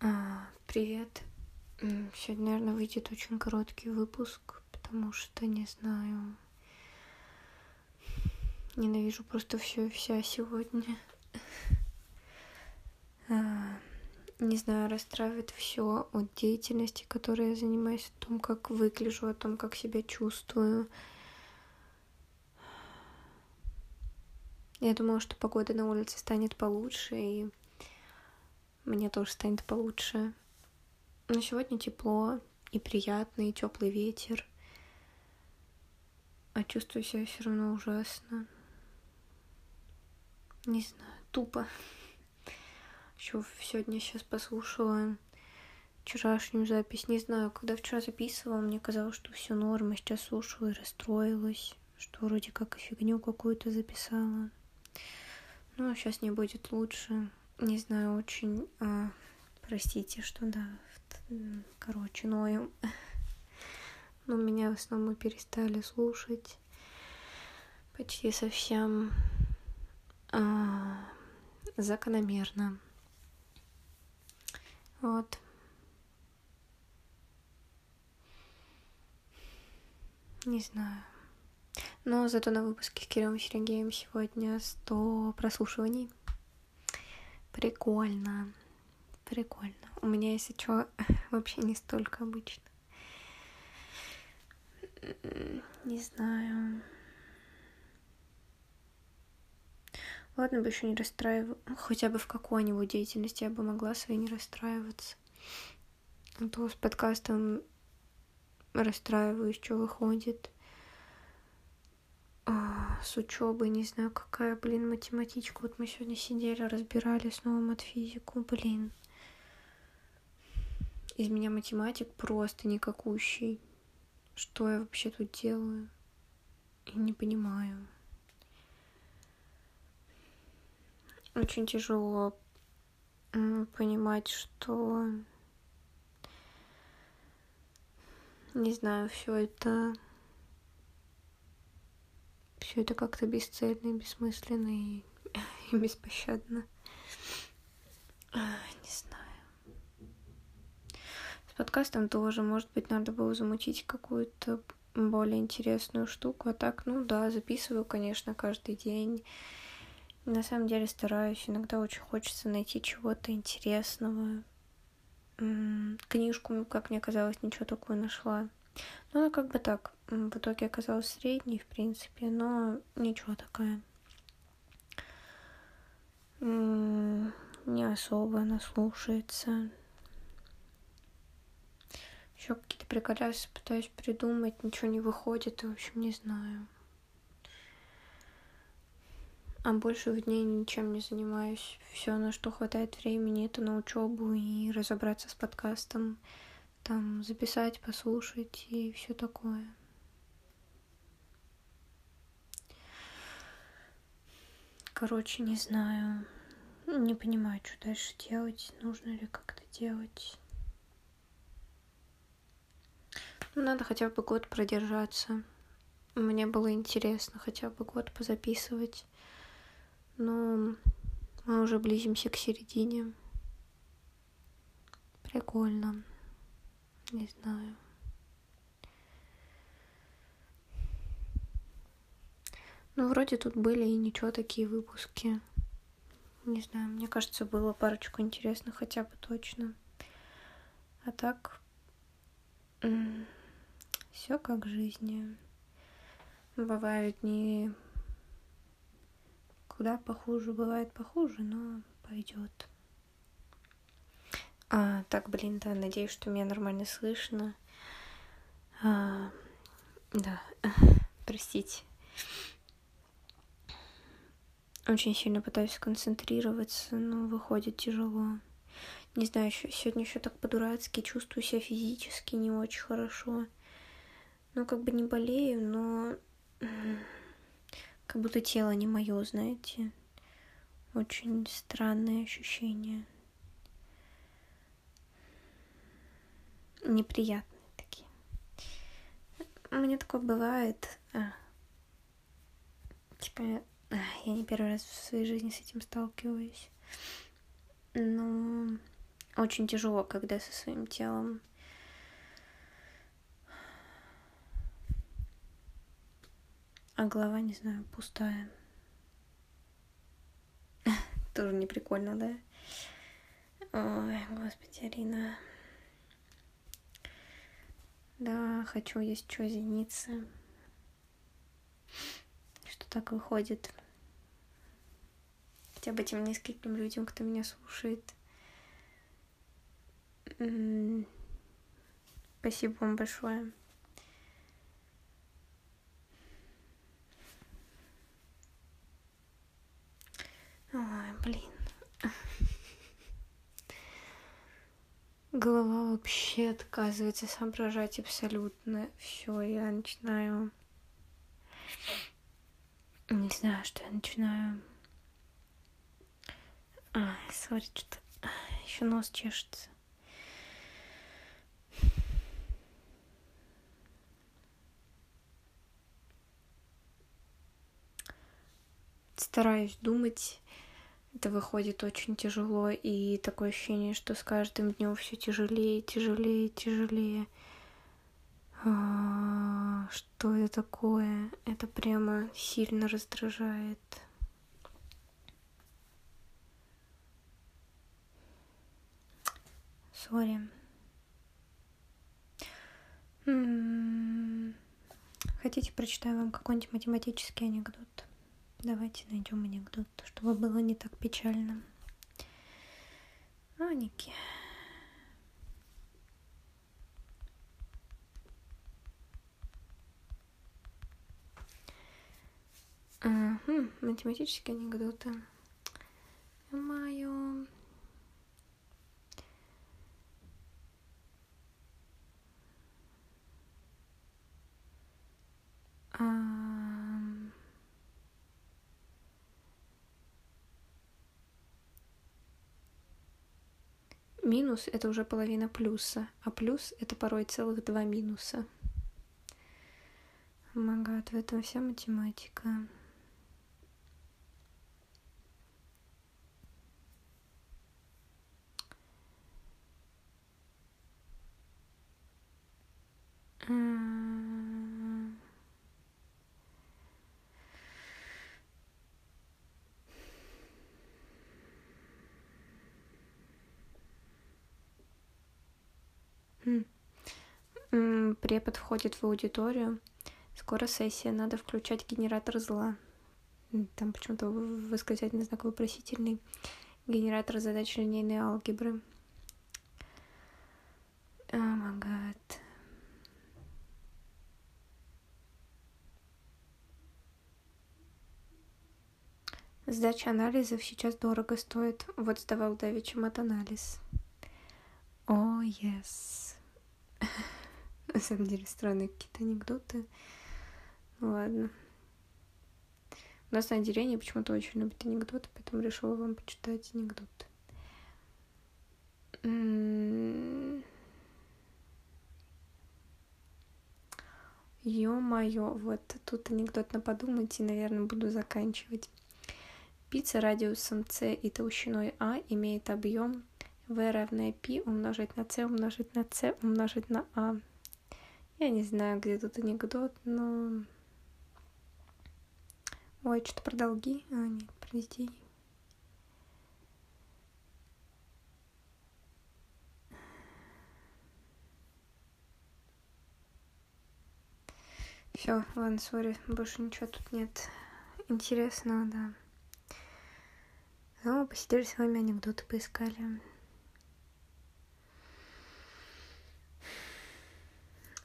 А, привет. Сегодня, наверное, выйдет очень короткий выпуск, потому что не знаю. Ненавижу просто все и вся сегодня. А, не знаю, расстраивает все от деятельности, которой я занимаюсь, о том, как выгляжу, о том, как себя чувствую. Я думала, что погода на улице станет получше, и мне тоже станет получше. Но сегодня тепло и приятно, и теплый ветер. А чувствую себя все равно ужасно. Не знаю, тупо. Еще сегодня сейчас послушала вчерашнюю запись. Не знаю, когда вчера записывала, мне казалось, что все норм, а сейчас слушала и расстроилась, что вроде как и фигню какую-то записала. Ну, сейчас не будет лучше. Не знаю, очень... А, простите, что да, короче, ною. Но меня в основном перестали слушать почти совсем а, закономерно. Вот. Не знаю. Но зато на выпуске с Кириллом Сергеем сегодня 100 прослушиваний. Прикольно. Прикольно. У меня, если что, вообще не столько обычно. Не знаю. Ладно бы еще не расстраиваться. Хотя бы в какой-нибудь деятельности я бы могла своей не расстраиваться. А то с подкастом расстраиваюсь, что выходит. С учебой, не знаю, какая, блин, математичка. Вот мы сегодня сидели, разбирали снова матфизику, блин. Из меня математик просто никакущий. Что я вообще тут делаю? Я не понимаю. Очень тяжело понимать, что не знаю, все это все это как-то бесцельно и бессмысленно и, и беспощадно. А, не знаю. С подкастом тоже, может быть, надо было замутить какую-то более интересную штуку. А так, ну да, записываю, конечно, каждый день. На самом деле стараюсь. Иногда очень хочется найти чего-то интересного. Книжку, как мне казалось, ничего такого нашла. Ну, она как бы так. В итоге оказалась средней, в принципе, но ничего такая. Не особо она слушается. Еще какие-то приколясы пытаюсь придумать, ничего не выходит, в общем, не знаю. А больше в дней ничем не занимаюсь. Все, на что хватает времени, это на учебу и разобраться с подкастом там записать, послушать и все такое. Короче, не знаю. Не понимаю, что дальше делать. Нужно ли как-то делать. Ну, надо хотя бы год продержаться. Мне было интересно хотя бы год позаписывать. Но мы уже близимся к середине. Прикольно. Не знаю. Ну, вроде тут были и ничего такие выпуски. Не знаю, мне кажется, было парочку интересных хотя бы точно. А так, все как в жизни. Бывают дни куда похуже, бывает похуже, но пойдет. А, так, блин, да, надеюсь, что меня нормально слышно. А, да, простите. Очень сильно пытаюсь сконцентрироваться, но выходит тяжело. Не знаю, сегодня еще так по-дурацки чувствую себя физически не очень хорошо. Ну, как бы не болею, но как будто тело не мое, знаете. Очень странное ощущение. неприятные такие. Мне такое бывает. А, типа, я не первый раз в своей жизни с этим сталкиваюсь. Но очень тяжело, когда со своим телом. А голова, не знаю, пустая. Тоже не прикольно, да? Ой, господи, Арина. Да, хочу есть что зеницы. Так выходит. Хотя бы тем нескольким людям, кто меня слушает. Спасибо вам большое. Ой, блин. Голова вообще отказывается соображать абсолютно. Все, я начинаю. Не знаю, что я начинаю. Ай, сори, что-то еще нос чешется. Стараюсь думать это выходит очень тяжело, и такое ощущение, что с каждым днем все тяжелее, тяжелее, тяжелее. А, что это такое? Это прямо сильно раздражает. Сори. Хотите, прочитаю вам какой-нибудь математический анекдот? Давайте найдем анекдот, чтобы было не так печально. Аники. Хм, математические анекдоты. Мое. Минус это уже половина плюса, а плюс это порой целых два минуса. Помогает в этом вся математика. Препод входит в аудиторию. Скоро сессия, надо включать генератор зла. Там почему-то восклицательный знак вопросительный. Генератор задач линейной алгебры. О, oh God. Сдача анализов сейчас дорого стоит. Вот сдавал давеча мат-анализ. О, oh, yes. На самом деле странные какие-то анекдоты. Ну ладно. У нас на отделении почему-то очень любят анекдоты, поэтому решила вам почитать анекдоты. Ё-моё, вот тут анекдот на подумать и, наверное, буду заканчивать. Пицца радиусом c и толщиной а имеет объем v равное π умножить на c умножить на c умножить на а. Я не знаю, где тут анекдот, но... Ой, что-то про долги. А, нет, про детей. Все, ладно, сори, больше ничего тут нет интересного, да. Ну, посидели с вами, анекдоты поискали.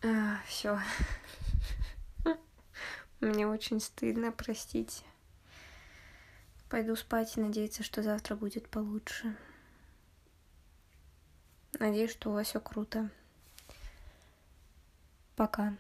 А, все. Мне очень стыдно, простите. Пойду спать и надеяться, что завтра будет получше. Надеюсь, что у вас все круто. Пока.